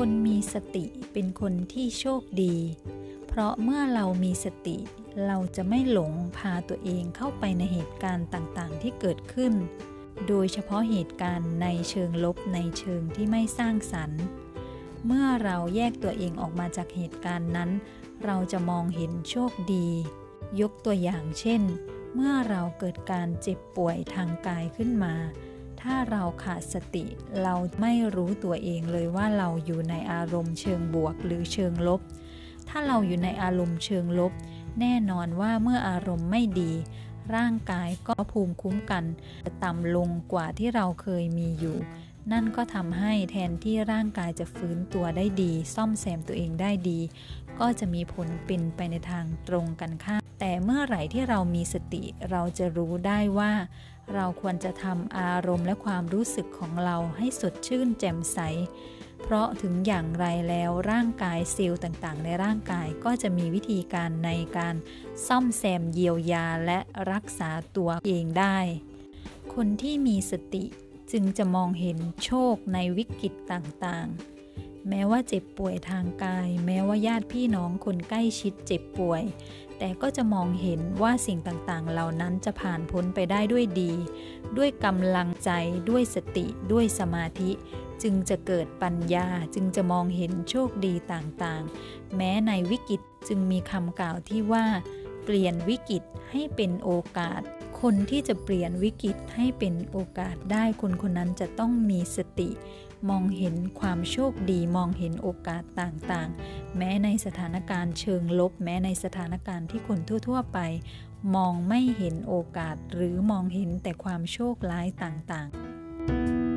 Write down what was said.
คนมีสติเป็นคนที่โชคดี เพราะเมื่อเรามีสติ เราจะไม่หลงพาตัวเองเข้าไปในเหตุการณ์ต่างๆ ที่เกิดขึ้น โดยเฉพาะเหตุการณ์ในเชิงลบในเชิงที่ไม่สร้างสรรค์ เมื่อเราแยกตัวเองออกมาจากเหตุการณ์นั้น เราจะมองเห็นโชคดี ยกตัวอย่างเช่น เมื่อเราเกิดการเจ็บป่วยทางกายขึ้นมา ถ้าเราขาดสติ เราไม่รู้ตัวเองเลยว่าเราอยู่ในอารมณ์เชิงบวกหรือเชิงลบ ถ้าเราอยู่ในอารมณ์เชิงลบ แน่นอนว่าเมื่ออารมณ์ไม่ดี ร่างกายก็ภูมิคุ้มกันจะต่ำลงกว่าที่เราเคยมีอยู่ นั่นก็ทำให้แทนที่ร่างกายจะฟื้นตัวได้ดี ซ่อมแซมตัวเองได้ดี ก็จะมีผลเป็นไปในทางตรงกันข้ามแต่เมื่อไหร่ที่เรามีสติเราจะรู้ได้ว่า เราควรจะทำอารมณ์และความรู้สึกของเราให้สดชื่นแจ่มใส เพราะถึงอย่างไรแล้วร่างกายเซลล์ต่างๆ ในร่างกายก็จะมีวิธีการในการซ่อมแซมเยียวยาและรักษาตัวเองได้ คนที่มีสติจึงจะมองเห็นโชคในวิกฤตต่างๆ แม้ว่าเจ็บป่วยทางกาย แม้ว่าญาติพี่น้องคนใกล้ชิดเจ็บป่วย แต่ก็จะมองเห็นว่าสิ่งต่างๆ เหล่านั้นจะผ่านพ้นไปได้ด้วยดี ด้วยกำลังใจด้วยสติด้วยสมาธิ จึงจะเกิดปัญญาจึงจะมองเห็นโชคดีต่างๆ แม้ในวิกฤตจึงมีคำกล่าวที่ว่า เปลี่ยนวิกฤตให้เป็นโอกาส คนที่จะเปลี่ยนวิกฤตให้เป็นโอกาสได้คนคนนั้นจะต้องมีสติ มองเห็นความโชคดี มองเห็นโอกาสต่างๆ แม้ในสถานการณ์เชิงลบ แม้ในสถานการณ์ที่คนทั่ว ๆ ไป มองไม่เห็นโอกาสหรือมองเห็นแต่ความโชคร้ายต่างๆ